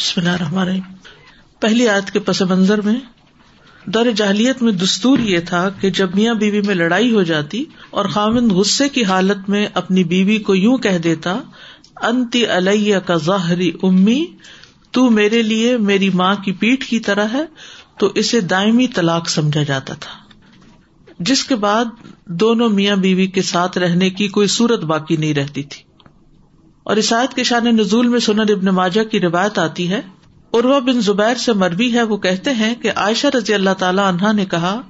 بسم اللہ الرحمن الرحیم۔ پہلی آیت کے پس منظر میں دور جاہلیت میں دستور یہ تھا کہ جب میاں بیوی میں لڑائی ہو جاتی اور خامند غصے کی حالت میں اپنی بیوی کو یوں کہہ دیتا، انتی علیہ کا ظاہری امی، تو میرے لیے میری ماں کی پیٹ کی طرح ہے، تو اسے دائمی طلاق سمجھا جاتا تھا۔ جس کے بعد دونوں میاں بیوی کے ساتھ رہنے کی کوئی صورت باقی نہیں رہتی تھی۔ اور عیسائیت کے شان نزول میں سنر ابن ماجا کی روایت آتی ہے۔ اروا بن زبیر سے مربی ہے، وہ کہتے ہیں کہ عائشہ رضی اللہ تعالی عنہا نے کہا،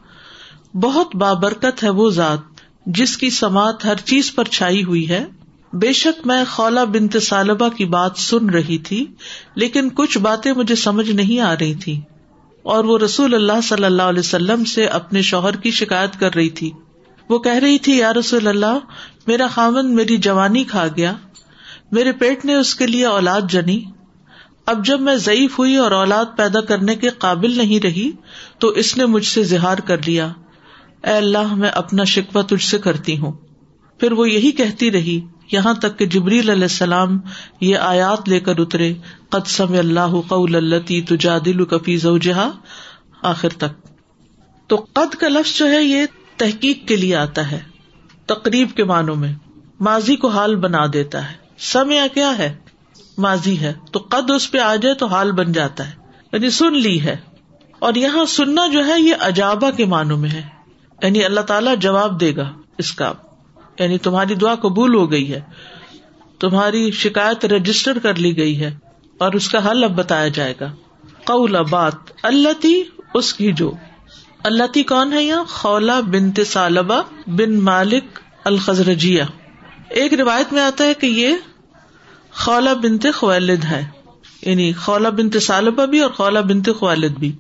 بہت بابرکت ہے وہ ذات جس کی سماعت ہر چیز پر چھائی ہوئی ہے۔ بے شک میں خولا بنت سالبہ کی بات سن رہی تھی، لیکن کچھ باتیں مجھے سمجھ نہیں آ رہی تھی اور وہ رسول اللہ صلی اللہ علیہ وسلم سے اپنے شوہر کی شکایت کر رہی تھی۔ وہ کہہ رہی تھی، یا رسول اللہ، میرا خامن میری جوانی کھا گیا میرے پیٹ نے اس کے لیے اولاد جنی۔ اب جب میں ضعیف ہوئی اور اولاد پیدا کرنے کے قابل نہیں رہی، تو اس نے مجھ سے زہار کر لیا۔ اے اللہ، میں اپنا شکوہ تجھ سے کرتی ہوں۔ پھر وہ یہی کہتی رہی، یہاں تک کہ جبریل علیہ السلام یہ آیات لے کر اترے قدسم اللہ قول اللہ تجا دل کفی زوجہا، آخر تک۔ تو قد کا لفظ جو ہے، یہ تحقیق کے لیے آتا ہے، تقریب کے معنوں میں، ماضی کو حال بنا دیتا ہے۔ سمیا کیا ہے؟ ماضی ہے۔ تو قد اس پہ آ جائے تو حال بن جاتا ہے۔ یعنی سن لی ہے۔ اور یہاں سننا جو ہے یہ اجابا کے معنوں میں ہے۔ یعنی اللہ تعالیٰ جواب دے گا اس کا۔ یعنی تمہاری دعا قبول ہو گئی ہے۔ تمہاری شکایت رجسٹر کر لی گئی ہے۔ اور اس کا حل اب بتایا جائے گا۔ قول بات اللہ تی اس کی جو۔ اللہ تی کون ہے یہاں؟ خولا بنت سالبا بن مالک الخزرجیا ایک روایت میں آتا ہے کہ یہ خولا بنت خوالد ہے۔ یعنی خولا بنت سالبا بھی اور خولا بنت خوالد بھی۔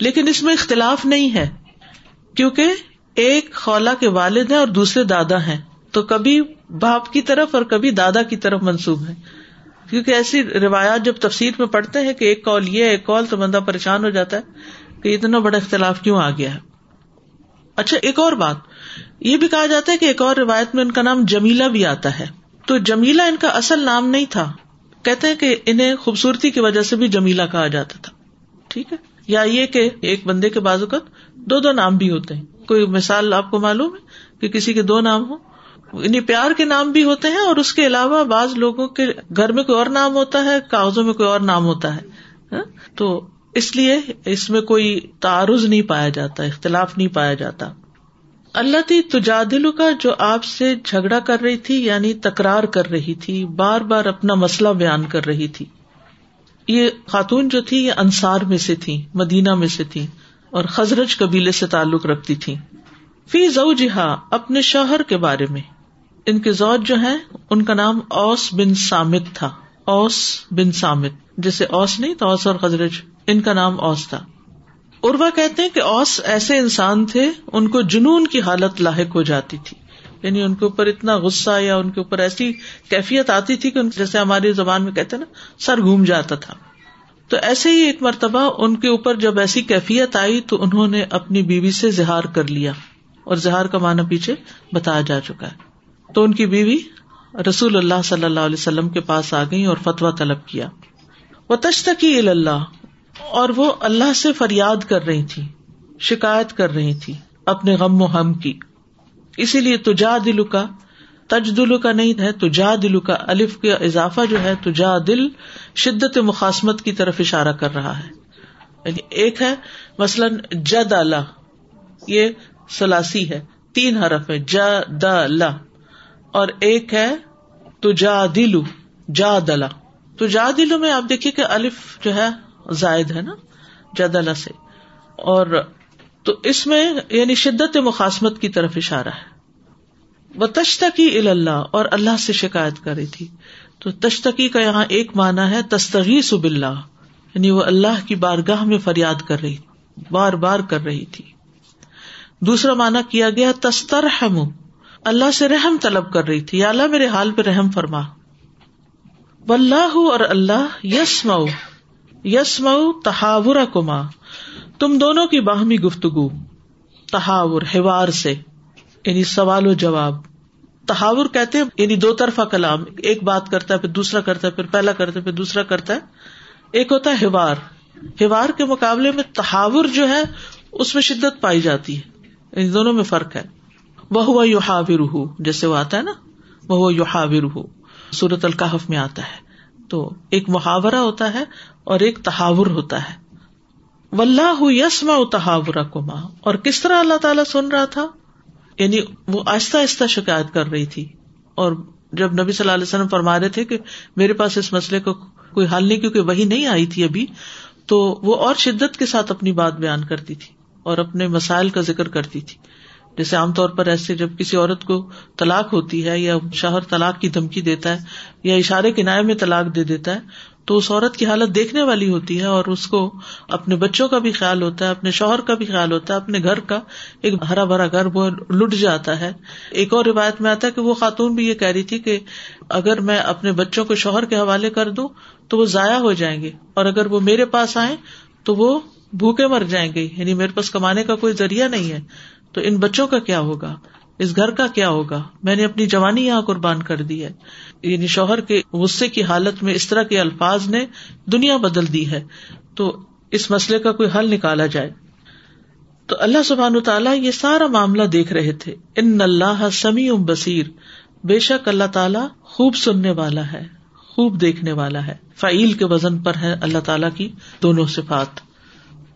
لیکن اس میں اختلاف نہیں ہے۔ کیونکہ ایک خولا کے والد ہیں اور دوسرے دادا ہیں۔ تو کبھی باپ کی طرف اور کبھی دادا کی طرف منسوب ہے۔ کیونکہ ایسی روایات جب تفصیل میں پڑھتے ہیں کہ ایک کال یہ ایک کال تو بندہ پریشان ہو جاتا ہے کہ اتنا بڑا اختلاف کیوں آ گیا ہے۔ اچھا ایک اور بات۔ یہ بھی کہا جاتا ہے کہ ایک اور روایت میں ان کا نام جمیلا بھی آتا ہے۔ تو جمیلا ان کا اصل نام نہیں تھا۔ کہتے ہیں کہ انہیں خوبصورتی کی وجہ سے بھی جمیلا کہا جاتا تھا۔ ٹھیک ہے؟ یا یہ کہ ایک بندے کے بازو کا دو دو نام بھی ہوتے ہیں۔ کوئی مثال آپ کو معلوم ہے کہ کسی کے دو نام ہو یعنی پیار کے نام بھی ہوتے ہیں اور اس کے علاوہ بعض لوگوں کے گھر میں کوئی اور نام ہوتا ہے، کاغذوں میں کوئی اور نام ہوتا ہے۔ ہاں؟ تو اس لیے اس میں کوئی تعارض نہیں پایا جاتا، اختلاف نہیں پایا جاتا۔ اللہ تی تجادل کا جو آپ سے جھگڑا کر رہی تھی یعنی تکرار کر رہی تھی، بار بار اپنا مسئلہ بیان کر رہی تھی۔ یہ خاتون جو تھی، یہ انصار میں سے تھی، مدینہ میں سے تھی اور خزرج قبیلے سے تعلق رکھتی تھی۔ فی زو جہاں اپنے شوہر کے بارے میں۔ ان کے زوج جو ہیں، ان کا نام اوس بن سامت تھا۔ اوس بن سامت جیسے اوس نہیں، تو اوس اور خزرج، ان کا نام اوس تھا۔ اروا کہتے ہیں کہ اوس ایسے انسان تھے، ان کو جنون کی حالت لاحق ہو جاتی تھی۔ یعنی ان کے اوپر اتنا غصہ یا ان کے اوپر ایسی کیفیت آتی تھی کہ جیسے ہماری زبان میں کہتے نا، سر گھوم جاتا تھا۔ تو ایسے ہی ایک مرتبہ ان کے اوپر جب ایسی کیفیت آئی تو انہوں نے اپنی بیوی سے زہار کر لیا۔ اور زہار کا معنی پیچھے بتایا جا چکا ہے۔ تو ان کی بیوی رسول اللہ صلی اللہ علیہ وسلم کے پاس آ گئی اور فتوا طلب کیا۔ وہ تشتکی اللہ اور وہ اللہ سے فریاد کر رہی تھی، شکایت کر رہی تھی اپنے غم و ہم کی۔ اسی لیے تجا دلو کا تج دلو کا نہیں ہے تجا دلو کا الف کا اضافہ جو ہے تجا دل شدت مخاسمت کی طرف اشارہ کر رہا ہے۔ یعنی ایک ہے، مثلاً جد اللہ یہ سلاسی ہے، تین حرف ہے جد اللہ اور ایک ہے تو جا دلو جا دلا تو جا دلو میں آپ دیکھیے کہ الف جو ہے زائد ہے نا جدلا سے۔ اور تو اس میں یعنی شدت مخاسمت کی طرف اشارہ ہے۔ وہ تشتکی اللہ اور اللہ سے شکایت کر رہی تھی۔ تو تشتکی کا یہاں ایک مانا ہے تستغی سب اللہ یعنی وہ اللہ کی بارگاہ میں فریاد کر رہی، بار بار کر رہی تھی۔ دوسرا مانا کیا گیا تستر اللہ سے رحم طلب کر رہی تھی۔ اللہ میرے حال پہ رحم فرما۔ اور اللہ یس مئو یس مئو تحاور کما تم دونوں کی باہمی گفتگو، تحاور ہیوار سے یعنی سوال و جواب۔ تحاور کہتے ہیں یعنی دو طرفہ کلام، ایک بات کرتا ہے، پھر دوسرا کرتا ہے، پھر پہلا کرتا ہے، پھر دوسرا کرتا ہے۔ ایک ہوتا ہے ہیوار ہیوار کے مقابلے میں تحاور جو ہے، اس میں شدت پائی جاتی ہے۔ ان دونوں میں فرق ہے۔ وہ ہوا یو جیسے وہ آتا ہے نا وہ ہوا یو سورت القحف میں آتا ہے۔ تو ایک محاورہ ہوتا ہے اور ایک تحاور ہوتا ہے۔ و یسما تحاور کما اور کس طرح اللہ تعالیٰ سن رہا تھا؟ یعنی وہ آہستہ آہستہ شکایت کر رہی تھی۔ اور جب نبی صلی اللہ علیہ وسلم فرما رہے تھے کہ میرے پاس اس مسئلے کو کوئی حل نہیں کیونکہ وہی نہیں آئی تھی ابھی، تو وہ اور شدت کے ساتھ اپنی بات بیان کرتی تھی اور اپنے مسائل کا ذکر کرتی تھی۔ جیسے عام طور پر ایسے جب کسی عورت کو طلاق ہوتی ہے یا شوہر طلاق کی دھمکی دیتا ہے یا اشارے کنارے میں طلاق دے دیتا ہے، تو اس عورت کی حالت دیکھنے والی ہوتی ہے اور اس کو اپنے بچوں کا بھی خیال ہوتا ہے، اپنے شوہر کا بھی خیال ہوتا ہے، اپنے گھر کا ایک ہرا بھرا گھر وہ لٹ جاتا ہے۔ ایک اور روایت میں آتا ہے کہ وہ خاتون بھی یہ کہہ رہی تھی کہ اگر میں اپنے بچوں کو شوہر کے حوالے کر دوں تو وہ ضائع ہو جائیں گے اور اگر وہ میرے پاس آئے تو وہ بھوکے مر جائیں گے یعنی میرے پاس کمانے کا کوئی ذریعہ نہیں ہے۔ تو ان بچوں کا کیا ہوگا؟ اس گھر کا کیا ہوگا؟ میں نے اپنی جوانی یہاں قربان کر دی ہے۔ یعنی شوہر کے غصے کی حالت میں اس طرح کے الفاظ نے دنیا بدل دی ہے۔ تو اس مسئلے کا کوئی حل نکالا جائے۔ تو اللہ سبحان تعالیٰ یہ سارا معاملہ دیکھ رہے تھے۔ ان اللہ سمی ام بصیر۔ بے شک اللہ تعالیٰ خوب سننے والا ہے، خوب دیکھنے والا ہے۔ فعیل کے وزن پر ہے اللہ تعالیٰ کی دونوں صفات۔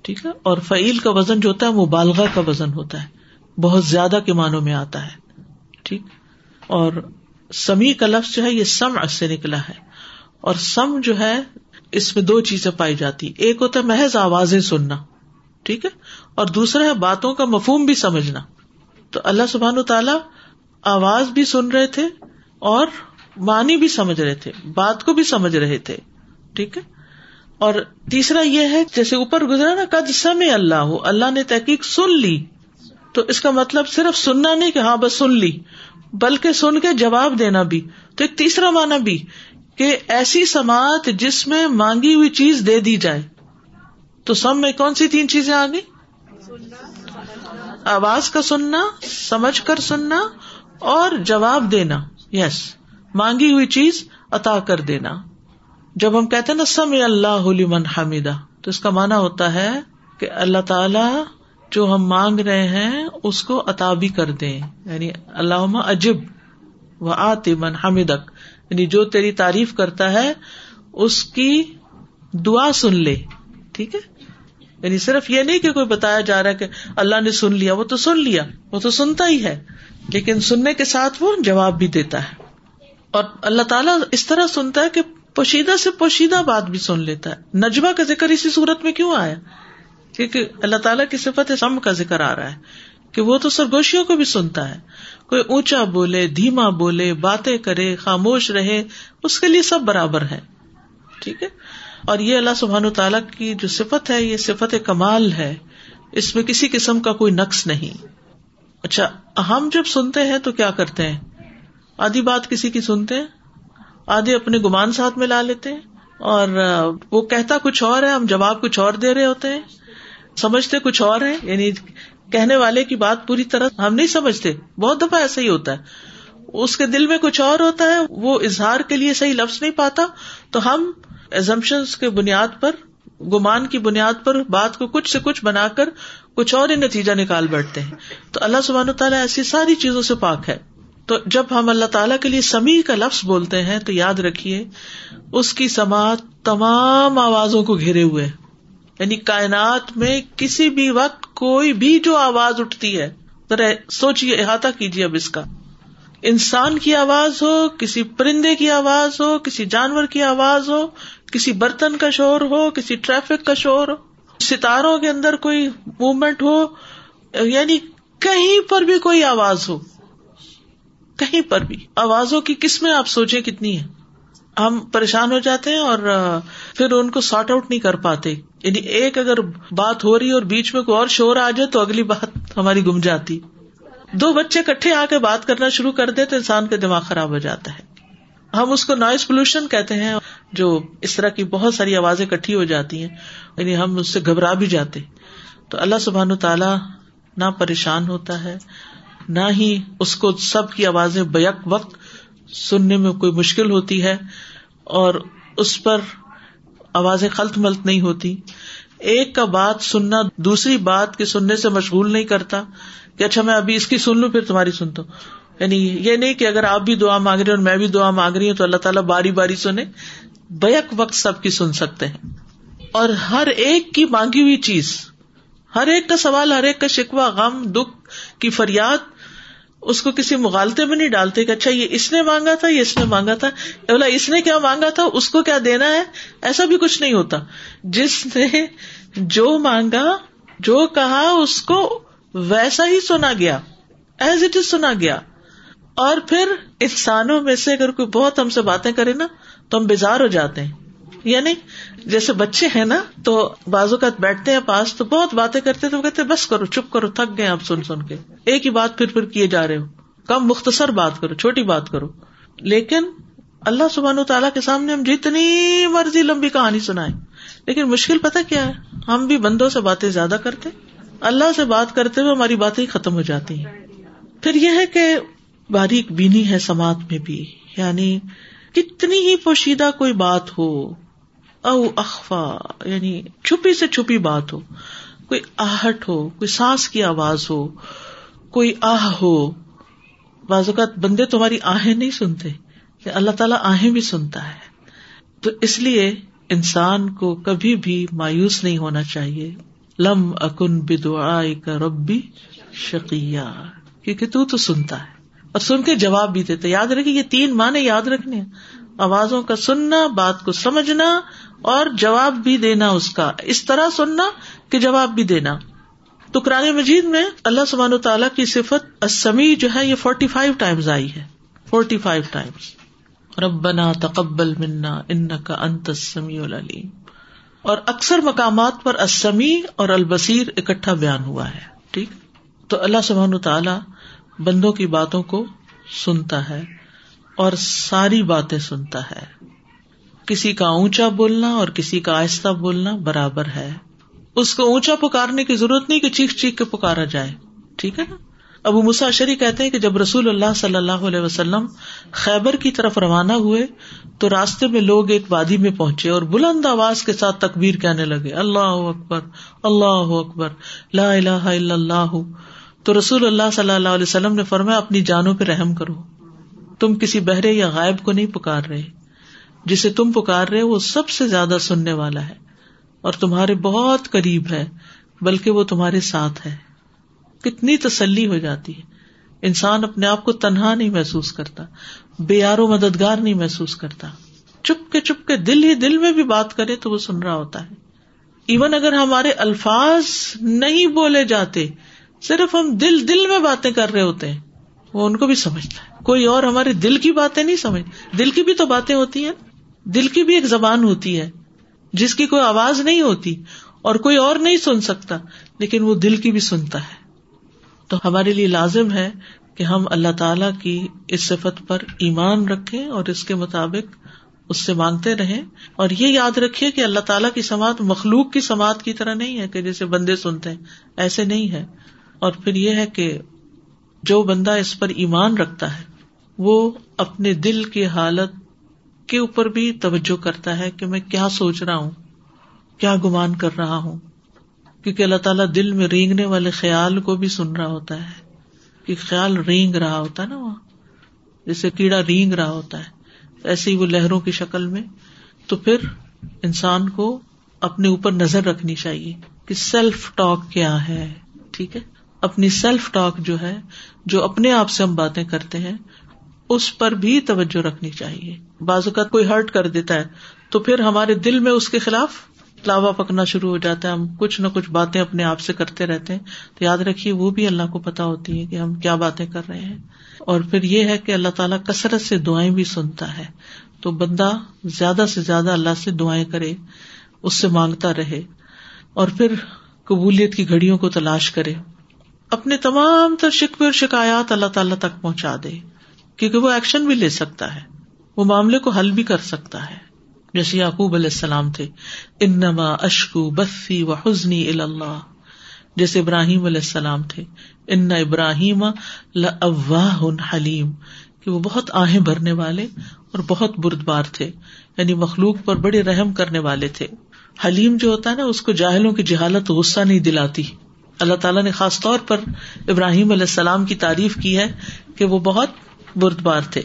ٹھیک ہے؟ اور فعیل کا وزن جو ہوتا ہے وہ بالغ کا وزن ہوتا ہے۔ بہت زیادہ کے معنوں میں آتا ہے، ٹھیک؟ اور سمی کا لفظ جو ہے، یہ سم سے نکلا ہے۔ اور سم جو ہے، اس میں دو چیزیں پائی جاتی۔ ایک ہوتا ہے محض آوازیں سننا، ٹھیک ہے؟ اور دوسرا ہے باتوں کا مفہوم بھی سمجھنا۔ تو اللہ سبحان تعالی آواز بھی سن رہے تھے اور معنی بھی سمجھ رہے تھے، بات کو بھی سمجھ رہے تھے، ٹھیک ہے؟ اور تیسرا یہ ہے، جیسے اوپر گزرا نا کد سمے اللہ ہو اللہ نے تحقیق سن لی۔ تو اس کا مطلب صرف سننا نہیں کہ ہاں بس سن لی، بلکہ سن کے جواب دینا بھی۔ تو ایک تیسرا مانا بھی کہ ایسی سماعت جس میں مانگی ہوئی چیز دے دی جائے۔ تو سب میں کون سی تین چیزیں آ گئی آواز کا سننا، سمجھ کر سننا اور جواب دینا۔ یس، مانگی ہوئی چیز عطا کر دینا۔ جب ہم کہتے ہیں نا سم اللہ من حمیدہ، تو اس کا مانا ہوتا ہے کہ اللہ تعالی جو ہم مانگ رہے ہیں اس کو عطا بھی کر دے یعنی اللہ عجب و آتی من حمدک۔ یعنی جو تیری تعریف کرتا ہے، اس کی دعا سن لے۔ ٹھیک ہے؟ یعنی صرف یہ نہیں کہ کوئی بتایا جا رہا ہے کہ اللہ نے سن لیا، وہ تو سن لیا۔ وہ تو سنتا ہی ہے۔ لیکن سننے کے ساتھ وہ جواب بھی دیتا ہے۔ اور اللہ تعالیٰ اس طرح سنتا ہے کہ پوشیدہ سے پوشیدہ بات بھی سن لیتا ہے۔ نجبہ کا ذکر اسی صورت میں کیوں آیا؟ کیونکہ اللہ تعالیٰ کی صفت سم کا ذکر آ رہا ہے کہ وہ تو سرگوشیوں کو بھی سنتا ہے۔ کوئی اونچا بولے، دھیما بولے، باتیں کرے، خاموش رہے، اس کے لیے سب برابر ہے۔ ٹھیک ہے؟ اور یہ اللہ سبحان تعالیٰ کی جو صفت ہے، یہ صفت کمال ہے۔ اس میں کسی قسم کا کوئی نقص نہیں۔ اچھا ہم جب سنتے ہیں تو کیا کرتے ہیں؟ آدھی بات کسی کی سنتے ہیں؟ آدھی اپنے گمان ساتھ میں لا لیتے ہیں؟ اور وہ کہتا کچھ اور ہے، ہم جواب کچھ اور دے رہے ہوتے ہیں؟ سمجھتے کچھ اور ہے یعنی کہنے والے کی بات پوری طرح ہم نہیں سمجھتے۔ بہت دفعہ ایسا ہی ہوتا ہے۔ اس کے دل میں کچھ اور ہوتا ہے، وہ اظہار کے لیے صحیح لفظ نہیں پاتا۔ تو ہم ایزمپشن کے بنیاد پر، گمان کی بنیاد پر بات کو کچھ سے کچھ بنا کر کچھ اور ہی نتیجہ نکال بیٹھتے ہیں۔ تو اللہ سبحانہ تعالیٰ ایسی ساری چیزوں سے پاک ہے۔ تو جب ہم اللہ تعالیٰ کے لیے سمیع کا لفظ بولتے ہیں، تو یاد رکھیے، اس کی سماعت تمام آوازوں کو گھیرے ہوئے یعنی کائنات میں کسی بھی وقت کوئی بھی جو آواز اٹھتی ہے، ذرا سوچیے، احاطہ کیجیے اب اس کا۔ انسان کی آواز ہو، کسی پرندے کی آواز ہو، کسی جانور کی آواز ہو، کسی برتن کا شور ہو، کسی ٹریفک کا شور ہو، ستاروں کے اندر کوئی موومنٹ ہو یعنی کہیں پر بھی کوئی آواز ہو۔ کہیں پر بھی۔ آوازوں کی قسمیں آپ سوچیں کتنی ہے ہم پریشان ہو جاتے ہیں اور پھر ان کو سارٹ آؤٹ نہیں کر پاتے۔ یعنی ایک اگر بات ہو رہی اور بیچ میں کوئی اور شور آ جائے تو اگلی بات ہماری گم جاتی۔ دو بچے کٹھے آ کے بات کرنا شروع کر دے تو انسان کا دماغ خراب ہو جاتا ہے۔ ہم اس کو نوائز پولوشن کہتے ہیں، جو اس طرح کی بہت ساری آوازیں کٹھی ہو جاتی ہیں۔ یعنی ہم اس سے گھبرا بھی جاتے۔ تو اللہ سبحان تعالیٰ نہ پریشان ہوتا ہے، نہ ہی اس کو سب کی آوازیں بیک وقت سننے میں کوئی مشکل ہوتی ہے اور اس پر آوازیں خلط ملت نہیں ہوتی۔ ایک کا بات سننا دوسری بات کے سننے سے مشغول نہیں کرتا کہ اچھا میں ابھی اس کی سن لوں پھر تمہاری سنتا ہوں یعنی یہ نہیں کہ اگر آپ بھی دعا مانگ رہے اور میں بھی دعا مانگ رہی ہوں تو اللہ تعالیٰ باری باری سنے۔ بیک وقت سب کی سن سکتے ہیں۔ اور ہر ایک کی مانگی ہوئی چیز، ہر ایک کا سوال، ہر ایک کا شکوا غم، دکھ کی فریاد اس کو کسی مغالطے میں نہیں ڈالتے کہ اچھا یہ اس نے مانگا تھا، یہ اس نے مانگا تھا۔ بولا اس نے کیا مانگا تھا، اس کو کیا دینا ہے؟ ایسا بھی کچھ نہیں ہوتا۔ جس نے جو مانگا، جو کہا، اس کو ویسا ہی سنا گیا۔ ایز اٹ از سنا گیا۔ اور پھر انسانوں میں سے اگر کوئی بہت ہم سے باتیں کرے نا، تو ہم بیزار ہو جاتے ہیں۔ یعنی جیسے بچے ہیں نا، تو بازو کا بیٹھتے ہیں پاس، تو بہت باتیں کرتے تو کہتے بس کرو، چپ کرو، تھک گئے آپ سن سن کے۔ ایک ہی بات پھر پھر کیے جا رہے ہو۔ کم مختصر بات کرو، چھوٹی بات کرو۔ لیکن اللہ سبحان تعالیٰ کے سامنے ہم جتنی مرضی لمبی کہانی سنائے لیکن مشکل پتہ کیا ہے؟ ہم بھی بندوں سے باتیں زیادہ کرتے اللہ سے بات کرتے ہوئے ہماری باتیں ختم ہو جاتی ہیں۔ پھر یہ ہے کہ باریک بینی ہے سماعت میں بھی۔ یعنی کتنی ہی پوشیدہ کوئی بات ہو او اخفا یعنی چھپی سے چھپی بات ہو۔ کوئی آہٹ ہو، کوئی سانس کی آواز ہو، کوئی آہ ہو۔ بعض اوقات بندے تمہاری آہیں نہیں سنتے اللہ تعالیٰ آہیں بھی سنتا ہے۔ تو اس لیے انسان کو کبھی بھی مایوس نہیں ہونا چاہیے۔ لم اکن بدعا کا ربی شکیہ کیونکہ تو تو سنتا ہے۔ اور سن کے جواب بھی دیتے یاد رکھے یہ تین معنی یاد رکھنے آوازوں کا سننا، بات کو سمجھنا اور جواب بھی دینا اس کا۔ اس طرح سننا کہ جواب بھی دینا۔ تو قرآن مجید میں اللہ سبحان و تعالیٰ کی صفت اسمی جو ہے، یہ فورٹی فائیو ٹائمز آئی ہے۔ فورٹی فائیو ٹائمس ربنا تقبل منا ان کا انت سمی العلیم۔ اور اکثر مقامات پر اسمی اور البصیر اکٹھا بیان ہوا ہے۔ ٹھیک؟ تو اللہ سبحان و تعالیٰ بندوں کی باتوں کو سنتا ہے۔ اور ساری باتیں سنتا ہے۔ کسی کا اونچا بولنا اور کسی کا آہستہ بولنا برابر ہے۔ اس کو اونچا پکارنے کی ضرورت نہیں کہ چیخ چیخ کے پکارا جائے۔ ٹھیک ہے نا؟ ابو مساشری کہتے ہیں کہ جب رسول اللہ صلی اللہ علیہ وسلم خیبر کی طرف روانہ ہوئے تو راستے میں لوگ ایک وادی میں پہنچے اور بلند آواز کے ساتھ تکبیر کہنے لگے۔ اللہ اکبر اللہ اکبر، لا الہ الا اللہ۔ تو رسول اللہ صلی اللہ علیہ وسلم نے فرمایا، اپنی جانوں پہ رحم کرو۔ تم کسی بہرے یا غائب کو نہیں پکار رہے جسے تم پکار رہے وہ سب سے زیادہ سننے والا ہے اور تمہارے بہت قریب ہے، بلکہ وہ تمہارے ساتھ ہے۔ کتنی تسلی ہو جاتی ہے۔ انسان اپنے آپ کو تنہا نہیں محسوس کرتا، بے و مددگار نہیں محسوس کرتا۔ چپ کے چپ کے دل ہی دل میں بھی بات کرے تو وہ سن رہا ہوتا ہے۔ ایون اگر ہمارے الفاظ نہیں بولے جاتے، صرف ہم دل دل میں باتیں کر رہے ہوتے ہیں۔ وہ ان کو بھی سمجھتا ہے۔ کوئی اور ہمارے دل کی باتیں نہیں سمجھ دل کی بھی تو باتیں ہوتی ہیں۔ دل کی بھی ایک زبان ہوتی ہے جس کی کوئی آواز نہیں ہوتی اور کوئی اور نہیں سن سکتا، لیکن وہ دل کی بھی سنتا ہے۔ تو ہمارے لیے لازم ہے کہ ہم اللہ تعالی کی اس صفت پر ایمان رکھیں اور اس کے مطابق اس سے مانگتے رہیں۔ اور یہ یاد رکھیے کہ اللہ تعالیٰ کی سماعت مخلوق کی سماعت کی طرح نہیں ہے کہ جیسے بندے سنتے ہیں، ایسے نہیں ہے۔ اور پھر یہ ہے کہ جو بندہ اس پر ایمان رکھتا ہے، وہ اپنے دل کی حالت کے اوپر بھی توجہ کرتا ہے کہ میں کیا سوچ رہا ہوں، کیا گمان کر رہا ہوں۔ کیونکہ اللہ تعالیٰ دل میں رینگنے والے خیال کو بھی سن رہا ہوتا ہے۔ کہ خیال رینگ رہا ہوتا ہے نا وہاں۔ جیسے کیڑا رینگ رہا ہوتا ہے۔ ایسے ہی وہ لہروں کی شکل میں۔ تو پھر انسان کو اپنے اوپر نظر رکھنی چاہیے کہ سیلف ٹاک کیا ہے، ٹھیک ہے؟ اپنی سیلف ٹاک جو ہے، جو اپنے آپ سے ہم باتیں کرتے ہیں، اس پر بھی توجہ رکھنی چاہیے۔ بعض اوقات کوئی ہرٹ کر دیتا ہے، تو پھر ہمارے دل میں اس کے خلاف لاوا پکنا شروع ہو جاتا ہے۔ ہم کچھ نہ کچھ باتیں اپنے آپ سے کرتے رہتے ہیں۔ تو یاد رکھیے، وہ بھی اللہ کو پتا ہوتی ہے کہ ہم کیا باتیں کر رہے ہیں۔ اور پھر یہ ہے کہ اللہ تعالیٰ کثرت سے دعائیں بھی سنتا ہے۔ تو بندہ زیادہ سے زیادہ اللہ سے دعائیں کرے، اس سے مانگتا رہے۔ اور پھر قبولیت کی گھڑیوں کو تلاش کرے۔ اپنے تمام تر شکوے اور شکایات اللہ تعالیٰ تک پہنچا دے، کیونکہ وہ ایکشن بھی لے سکتا ہے، وہ معاملے کو حل بھی کر سکتا ہے۔ جیسے یعقوب علیہ السلام تھے، انما اشکو بسی و حسنی اللہ جیسے ابراہیم علیہ السلام تھے، ان ابراہیم حلیم۔ کہ وہ بہت آہیں بھرنے والے اور بہت بردبار تھے یعنی مخلوق پر بڑے رحم کرنے والے تھے۔ حلیم جو ہوتا ہے نا، اس کو جاہلوں کی جہالت غصہ نہیں دلاتی۔ اللہ تعالیٰ نے خاص طور پر ابراہیم علیہ السلام کی تعریف کی ہے کہ وہ بہت بردبار تھے۔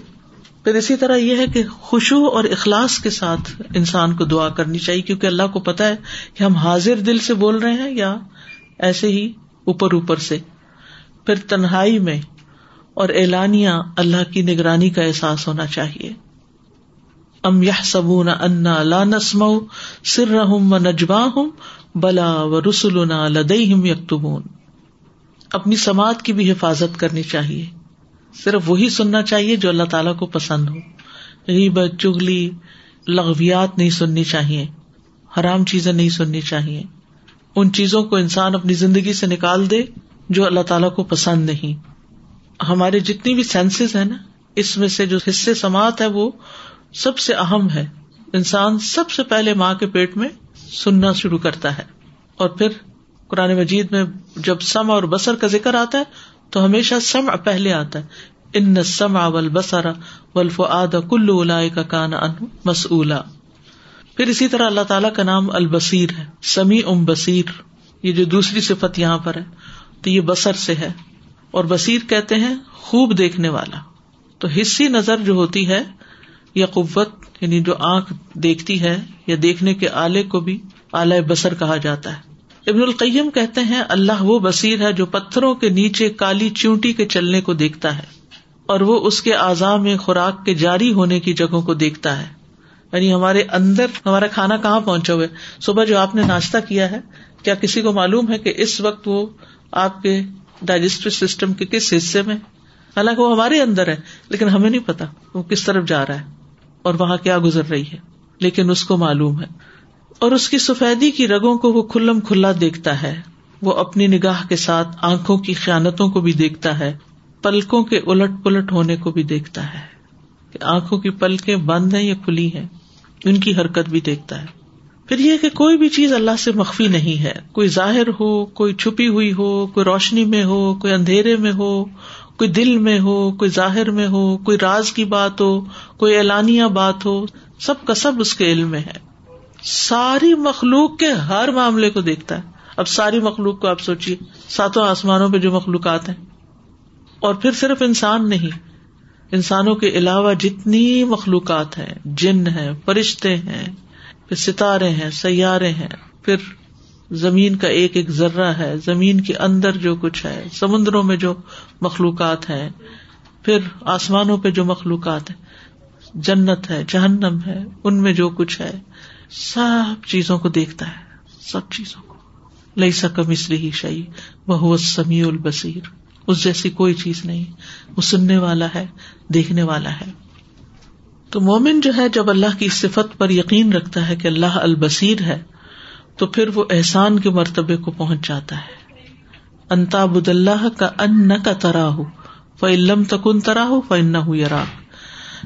پھر اسی طرح یہ ہے کہ خوشبو اور اخلاص کے ساتھ انسان کو دعا کرنی چاہیے، کیونکہ اللہ کو پتا ہے کہ ہم حاضر دل سے بول رہے ہیں یا ایسے ہی اوپر اوپر سے۔ پھر تنہائی میں اور اعلانیہ اللہ کی نگرانی کا احساس ہونا چاہیے۔ ام یا سبون انا لا نسم سر رحم و نجبا ہوں بلا و رسول لدئی ہم یکتبون۔ اپنی سماعت کی بھی حفاظت کرنی چاہیے۔ صرف وہی سننا چاہیے جو اللہ تعالیٰ کو پسند ہو۔ غیبت، چگلی، لغویات نہیں سننی چاہیے۔ حرام چیزیں نہیں سننی چاہیے۔ ان چیزوں کو انسان اپنی زندگی سے نکال دے جو اللہ تعالیٰ کو پسند نہیں۔ ہمارے جتنی بھی سینسز ہیں نا، اس میں سے جو حصے سماعت ہے وہ سب سے اہم ہے۔ انسان سب سے پہلے ماں کے پیٹ میں سننا شروع کرتا ہے۔ اور پھر قرآن مجید میں جب سم اور بسر کا ذکر آتا ہے، تو ہمیشہ سم پہلے آتا ہے۔ ان سم اول بسر ولف آد کلو کا کان ان مسلا پھر اسی طرح اللہ تعالیٰ کا نام البصیر ہے۔ سمی ام بصیر۔ یہ جو دوسری صفت یہاں پر ہے، تو یہ بسر سے ہے۔ اور بصیر کہتے ہیں خوب دیکھنے والا۔ تو حصی نظر جو ہوتی ہے یا قوت یعنی جو آنکھ دیکھتی ہے یا دیکھنے کے آلے کو بھی اعلی بسر کہا جاتا ہے۔ ابن القیم کہتے ہیں، اللہ وہ بصیر ہے جو پتھروں کے نیچے کالی چونٹی کے چلنے کو دیکھتا ہے اور وہ اس کے اعضاء میں خوراک کے جاری ہونے کی جگہوں کو دیکھتا ہے۔ یعنی ہمارے اندر، ہمارا کھانا کہاں پہنچا ہوئے صبح جو آپ نے ناشتہ کیا ہے، کیا کسی کو معلوم ہے کہ اس وقت وہ آپ کے ڈائجسٹو سسٹم کے کس حصے میں؟ حالانکہ وہ ہمارے اندر ہے، لیکن ہمیں نہیں پتا وہ کس طرف جا رہا ہے۔ اور وہاں کیا گزر رہی ہے؟ لیکن اس کو معلوم ہے۔ اور اس کی سفیدی کی رگوں کو وہ کھلم کھلا دیکھتا ہے۔ وہ اپنی نگاہ کے ساتھ آنکھوں کی خیانتوں کو بھی دیکھتا ہے۔ پلکوں کے الٹ پلٹ ہونے کو بھی دیکھتا ہے۔ کہ آنکھوں کی پلکیں بند ہیں یا کھلی ہیں، ان کی حرکت بھی دیکھتا ہے۔ پھر یہ کہ کوئی بھی چیز اللہ سے مخفی نہیں ہے۔ کوئی ظاہر ہو، کوئی چھپی ہوئی ہو، کوئی روشنی میں ہو، کوئی اندھیرے میں ہو کوئی دل میں ہو، کوئی ظاہر میں ہو، کوئی راز کی بات ہو، کوئی اعلانیہ بات ہو، سب کا سب اس کے علم میں ہے۔ ساری مخلوق کے ہر معاملے کو دیکھتا ہے۔ اب ساری مخلوق کو آپ سوچیے، ساتوں آسمانوں پہ جو مخلوقات ہیں۔ اور پھر صرف انسان نہیں، انسانوں کے علاوہ جتنی مخلوقات ہیں، جن ہیں، فرشتے ہیں، پھر ستارے ہیں، سیارے ہیں، پھر زمین کا ایک ایک ذرہ ہے، زمین کے اندر جو کچھ ہے، سمندروں میں جو مخلوقات ہیں، پھر آسمانوں پہ جو مخلوقات ہیں، جنت ہے، جہنم ہے، ان میں جو کچھ ہے، سب چیزوں کو دیکھتا ہے، سب چیزوں کو۔ لئی سکم اس ہی شعی وہ سمیع البصیر۔ اس جیسی کوئی چیز نہیں، وہ سننے والا ہے، دیکھنے والا ہے۔ تو مومن جو ہے، جب اللہ کی صفت پر یقین رکھتا ہے کہ اللہ البصیر ہے تو پھر وہ احسان کے مرتبے کو پہنچ جاتا ہے۔ انتا بد اللہ کا ان نہ کا ترا ہو فلم تکن ترا ہو فن ہو یا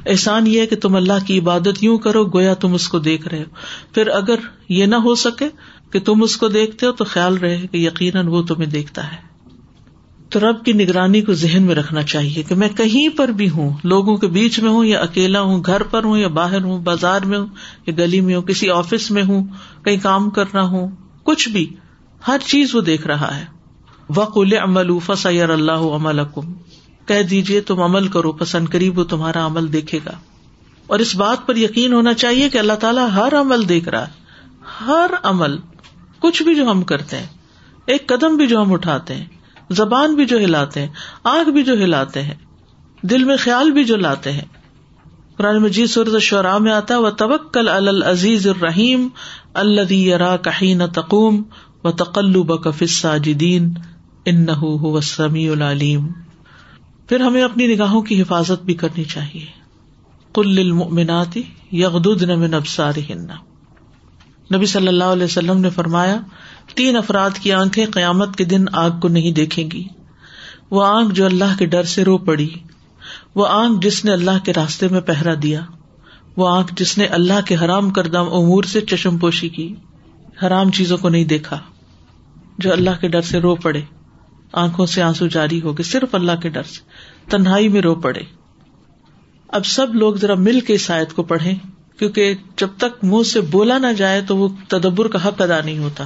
احسان یہ ہے کہ تم اللہ کی عبادت یوں کرو گویا تم اس کو دیکھ رہے ہو۔ پھر اگر یہ نہ ہو سکے کہ تم اس کو دیکھتے ہو تو خیال رہے کہ یقیناً وہ تمہیں دیکھتا ہے۔ تو رب کی نگرانی کو ذہن میں رکھنا چاہیے کہ میں کہیں پر بھی ہوں، لوگوں کے بیچ میں ہوں یا اکیلا ہوں، گھر پر ہوں یا باہر ہوں، بازار میں ہوں یا گلی میں ہوں، کسی آفس میں ہوں، کہیں کام کر رہا ہوں، کچھ بھی، ہر چیز وہ دیکھ رہا ہے۔ وقل عمل فسر اللہ عمل کہہ دیجیے تم عمل کرو، پسند قریب وہ تمہارا عمل دیکھے گا۔ اور اس بات پر یقین ہونا چاہیے کہ اللہ تعالیٰ ہر عمل دیکھ رہا ہے۔ ہر عمل، کچھ بھی جو ہم کرتے ہیں، ایک قدم بھی جو ہم اٹھاتے ہیں زبان بھی جو ہلاتے ہیں، آنکھ بھی جو ہلاتے ہیں، دل میں خیال بھی جو لاتے ہیں۔ قرآن مجید صورت شعراء میں آتا و توکل العزیز الرحیم اللہ کہین تقوم و تقلب ساجدین ان سمیع العلیم پھر ہمیں اپنی نگاہوں کی حفاظت بھی کرنی چاہیے۔ کل المناتی یغدن من ابصارہن نبی صلی اللہ علیہ وسلم نے فرمایا تین افراد کی آنکھیں قیامت کے دن آگ کو نہیں دیکھیں گی۔ وہ آنکھ جو اللہ کے ڈر سے رو پڑی، وہ آنکھ جس نے اللہ کے راستے میں پہرا دیا، وہ آنکھ جس نے اللہ کے حرام کردہ امور سے چشم پوشی کی، حرام چیزوں کو نہیں دیکھا۔ جو اللہ کے ڈر سے رو پڑے، آنکھوں سے آنسو جاری ہو گئے، صرف اللہ کے ڈر سے، تنہائی میں رو پڑے۔ اب سب لوگ ذرا مل کے اس آیت کو پڑھیں، کیونکہ جب تک منہ سے بولا نہ جائے تو وہ تدبر کا حق ادا نہیں ہوتا۔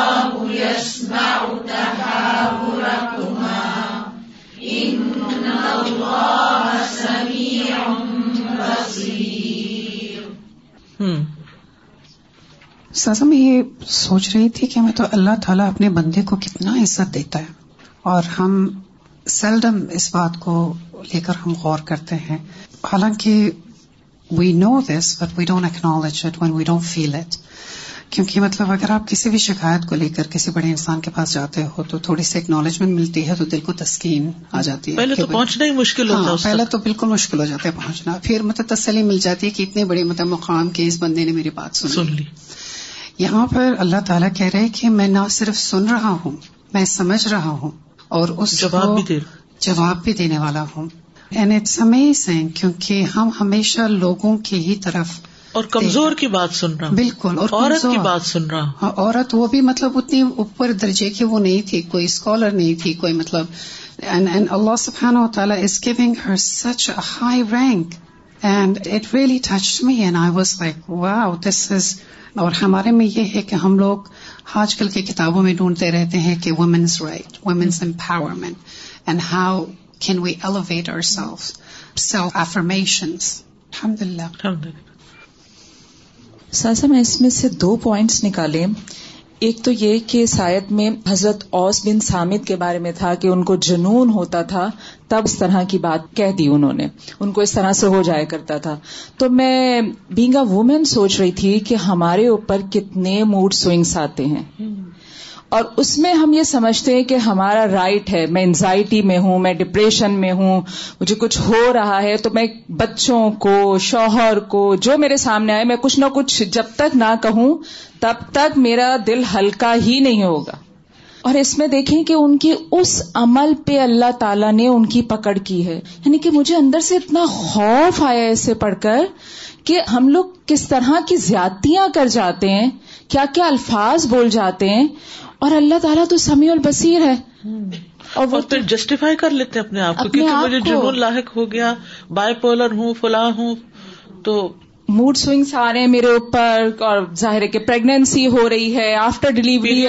سازا میں یہ سوچ رہی تھی کہ میں تو اللہ تعالیٰ اپنے بندے کو کتنا عزت دیتا ہے اور ہم سیلڈم اس بات کو لے کر ہم غور کرتے ہیں۔ حالانکہ we know this but we don't acknowledge it when we don't feel it کیونکہ مطلب اگر آپ کسی بھی شکایت کو لے کر کسی بڑے انسان کے پاس جاتے ہو تو تھوڑی سی اکنالجمنٹ ملتی ہے تو دل کو تسکین آ جاتی ہے پہلے تو پہنچنا ہی مشکل ہوتا ہاں پہلے تو بالکل مشکل ہو جاتا ہے پہنچنا۔ پھر مطلب تسلی مل جاتی ہے کہ اتنے بڑے مطلب مقام کے اس بندے نے میری بات سن لی۔ یہاں پر اللہ تعالیٰ کہہ رہے کہ میں نہ صرف سن رہا ہوں میں سمجھ رہا ہوں اور اس جواب بھی دے جواب بھی دینے والا ہوں۔ اینڈ اٹس امیزنگ کیونکہ ہم ہمیشہ لوگوں کی ہی طرف اور کمزور کی بات سن رہا بالکل اور عورت کی بات سن رہا ہوں۔ ہاں، عورت وہ بھی مطلب اتنی اوپر درجے کی وہ نہیں تھی کوئی اسکالر نہیں تھی کوئی مطلب۔ اینڈ اللہ سبحانہ تعالیٰ is giving her such high rank and it really touch me and I was like wow this is اور ہمارے میں یہ ہے کہ ہم لوگ آج کل کی کتابوں میں ڈھونڈتے رہتے ہیں کہ women's right women's empowerment and how can we elevate our self self affirmation الحمد للہ ساسا میں اس میں سے دو پوائنٹس نکالے ایک تو یہ کہ شاید میں حضرت اوس بن سامد کے بارے میں تھا کہ ان کو جنون ہوتا تھا، تب اس طرح کی بات کہہ دی انہوں نے۔ ان کو اس طرح سے ہو جایا کرتا تھا۔ تو میں بینگ اے وومین سوچ رہی تھی کہ ہمارے اوپر کتنے موڈ سوئنگس آتے ہیں۔ اور اس میں ہم یہ سمجھتے ہیں کہ ہمارا رائٹ ہے۔ میں انزائٹی میں ہوں، میں ڈپریشن میں ہوں، مجھے کچھ ہو رہا ہے تو میں بچوں کو، شوہر کو، جو میرے سامنے آئے، میں کچھ نہ کچھ جب تک نہ کہوں، تب تک میرا دل ہلکا ہی نہیں ہوگا۔ اور اس میں دیکھیں کہ ان کی اس عمل پہ اللہ تعالیٰ نے ان کی پکڑ کی ہے۔ یعنی کہ مجھے اندر سے اتنا خوف آیا اسے پڑھ کر کہ ہم لوگ کس طرح کی زیادتیاں کر جاتے ہیں، کیا کیا الفاظ بول جاتے ہیں۔ اور اللہ تعالیٰ تو سمیع البصیر ہے۔ اور وہ پھر جسٹیفائی کر لیتے اپنے آپ کو کیونکہ مجھے جنون لاحق ہو گیا بائی پولر ہوں فلاں ہوں تو موڈ سوئنگس آ رہے ہیں میرے اوپر اور ظاہر ہے کہ پریگنینسی ہو رہی ہے آفٹر ڈلیوری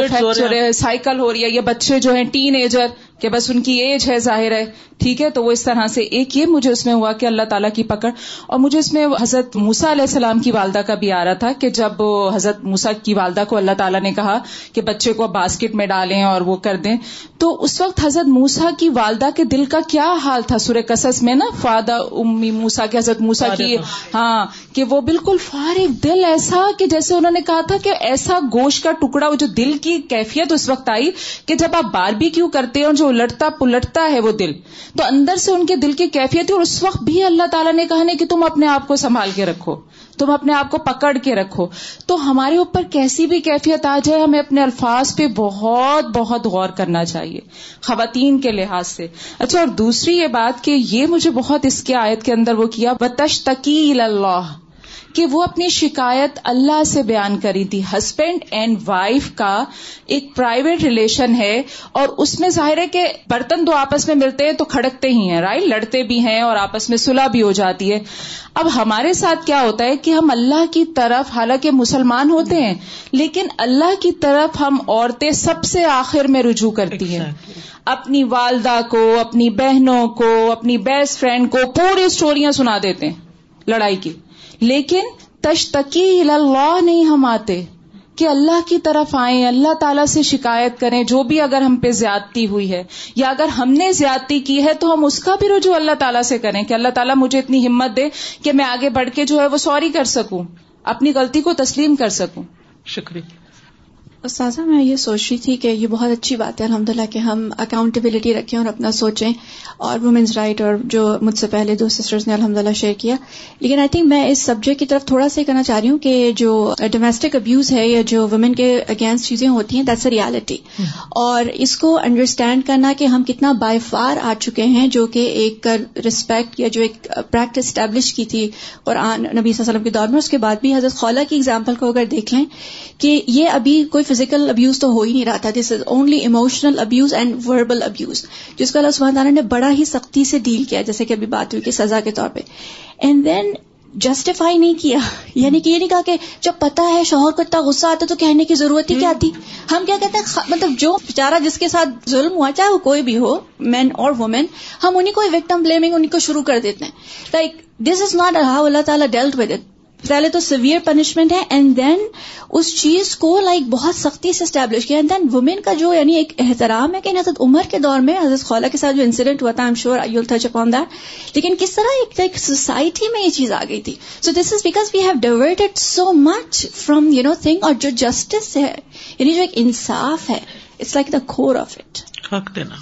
سائیکل ہو رہی ہے یہ بچے جو ہیں ٹین ایجر کہ بس ان کی ایج ہے ظاہر ہے ٹھیک ہے تو وہ اس طرح سے ایک یہ مجھے اس میں ہوا کہ اللہ تعالیٰ کی پکڑ۔ اور مجھے اس میں حضرت موسا علیہ السلام کی والدہ کا بھی آ رہا تھا کہ جب حضرت موسا کی والدہ کو اللہ تعالیٰ نے کہا کہ بچے کو باسکٹ میں ڈالیں اور وہ کر دیں تو اس وقت حضرت موسا کی والدہ کے دل کا کیا حال تھا؟ سورہ قصص میں نا فادا امی موسا کے حضرت موسا کی ہاں کہ وہ بالکل فارغ دل ایسا کہ جیسے انہوں نے کہا تھا کہ ایسا گوشت کا ٹکڑا وہ جو دل کی کیفیت اس وقت آئی کہ جب آپ بار بھی کیوں کرتے ہیں جو الٹتا پلٹتا ہے وہ دل۔ تو اندر سے ان کے دل کی کیفیت ہے اور اس وقت بھی اللہ تعالیٰ نے کہا نہیں کہ تم اپنے آپ کو سنبھال کے رکھو۔ تم اپنے آپ کو پکڑ کے رکھو۔ تو ہمارے اوپر کیسی بھی کیفیت آ جائے، ہمیں اپنے الفاظ پہ بہت بہت غور کرنا چاہیے، خواتین کے لحاظ سے۔ اچھا اور دوسری یہ بات کہ یہ مجھے بہت اس کے آیت کے اندر وہ کیا بتش تکیل اللہ کہ وہ اپنی شکایت اللہ سے بیان کری تھی۔ ہسبینڈ اینڈ وائف کا ایک پرائیویٹ ریلیشن ہے اور اس میں ظاہر ہے کہ برتن دو آپس میں ملتے ہیں تو کھڑکتے ہی ہیں رائٹ لڑتے بھی ہیں اور آپس میں صلح بھی ہو جاتی ہے۔ اب ہمارے ساتھ کیا ہوتا ہے کہ ہم اللہ کی طرف حالانکہ مسلمان ہوتے ہیں لیکن اللہ کی طرف ہم عورتیں سب سے آخر میں رجوع کرتی ہیں۔ اپنی والدہ کو اپنی بہنوں کو اپنی بیسٹ فرینڈ کو پوری اسٹوریاں سنا دیتے ہیں لڑائی کی۔ لیکن تشتکی اللہ نہیں ہم آتے کہ اللہ کی طرف آئیں، اللہ تعالیٰ سے شکایت کریں، جو بھی اگر ہم پہ زیادتی ہوئی ہے یا اگر ہم نے زیادتی کی ہے تو ہم اس کا بھی رجوع اللہ تعالیٰ سے کریں کہ اللہ تعالیٰ مجھے اتنی ہمت دے کہ میں آگے بڑھ کے جو ہے وہ سوری کر سکوں، اپنی غلطی کو تسلیم کر سکوں۔ شکریہ۔ استاذہ، میں یہ سوچ رہی تھی کہ یہ بہت اچھی بات ہے الحمد للہ کہ ہم اکاؤنٹیبلٹی رکھیں اور اپنا سوچیں۔ اور وومنز رائٹ اور جو مجھ سے پہلے دو سسٹرز نے الحمد للہ شیئر کیا۔ لیکن آئی تھنک میں اس سبجیکٹ کی طرف تھوڑا سا کہنا چاہ رہی ہوں کہ جو ڈومیسٹک ابیوز ہے یا جو وومن کے اگینسٹ چیزیں ہوتی ہیں دیٹس اے ریالٹی اور اس کو انڈرسٹینڈ کرنا کہ ہم کتنا بائی فار آ چکے ہیں، جو کہ ایک رسپیکٹ یا جو ایک پریکٹس اسٹیبلش کی تھی اور نبی صلی اللہ علیہ وسلم کے دور میں۔ اس کے بعد بھی حضرت خولہ کی اگزامپل کو اگر دیکھ لیں کہ یہ ابھی کوئی فزیکل ابیوز تو ہو ہی نہیں رہا تھا. This is only emotional abuse and verbal abuse جس کو اللہ سبحانہ تعالیٰ نے بڑا ہی سختی سے ڈیل کیا جیسے کہ ابھی بات ہوئی کہ سزا کے طور پہ. اینڈ دین جسٹیفائی نہیں کیا. یعنی کہ یہ نہیں کہا کہ جب پتا ہے شوہر کو اتنا غصہ آتا تو کہنے کی ضرورت ہی کیا تھی؟ ہم کیا کہتے ہیں؟ مطلب جو بیچارہ جس کے ساتھ ظلم ہوا، چاہے وہ کوئی بھی ہو مین اور وومین ہم انہیں کو وکٹم بلیمنگ انہیں کو شروع کر دیتے ہیں. Like this is not how Allah تعالیٰ ڈیلٹ ود اٹ پہلے تو سیویئر پنشمنٹ ہے اینڈ دین اس چیز کو لائک بہت سختی سے اسٹیبلش کیا. اینڈ دین وومین کا جو یعنی ایک احترام ہے کہ حضرت عمر کے دور میں حضرت خولہ کے ساتھ جو انسیڈنٹ ہوا تھا I'm sure I touch upon that لیکن کس طرح ایک سوسائٹی میں یہ چیز آ گئی تھی؟ So this is because we have diverted so much from you know thing اور جو جسٹس ہے یعنی جو ایک انصاف ہے it's like the core of it حق دینا۔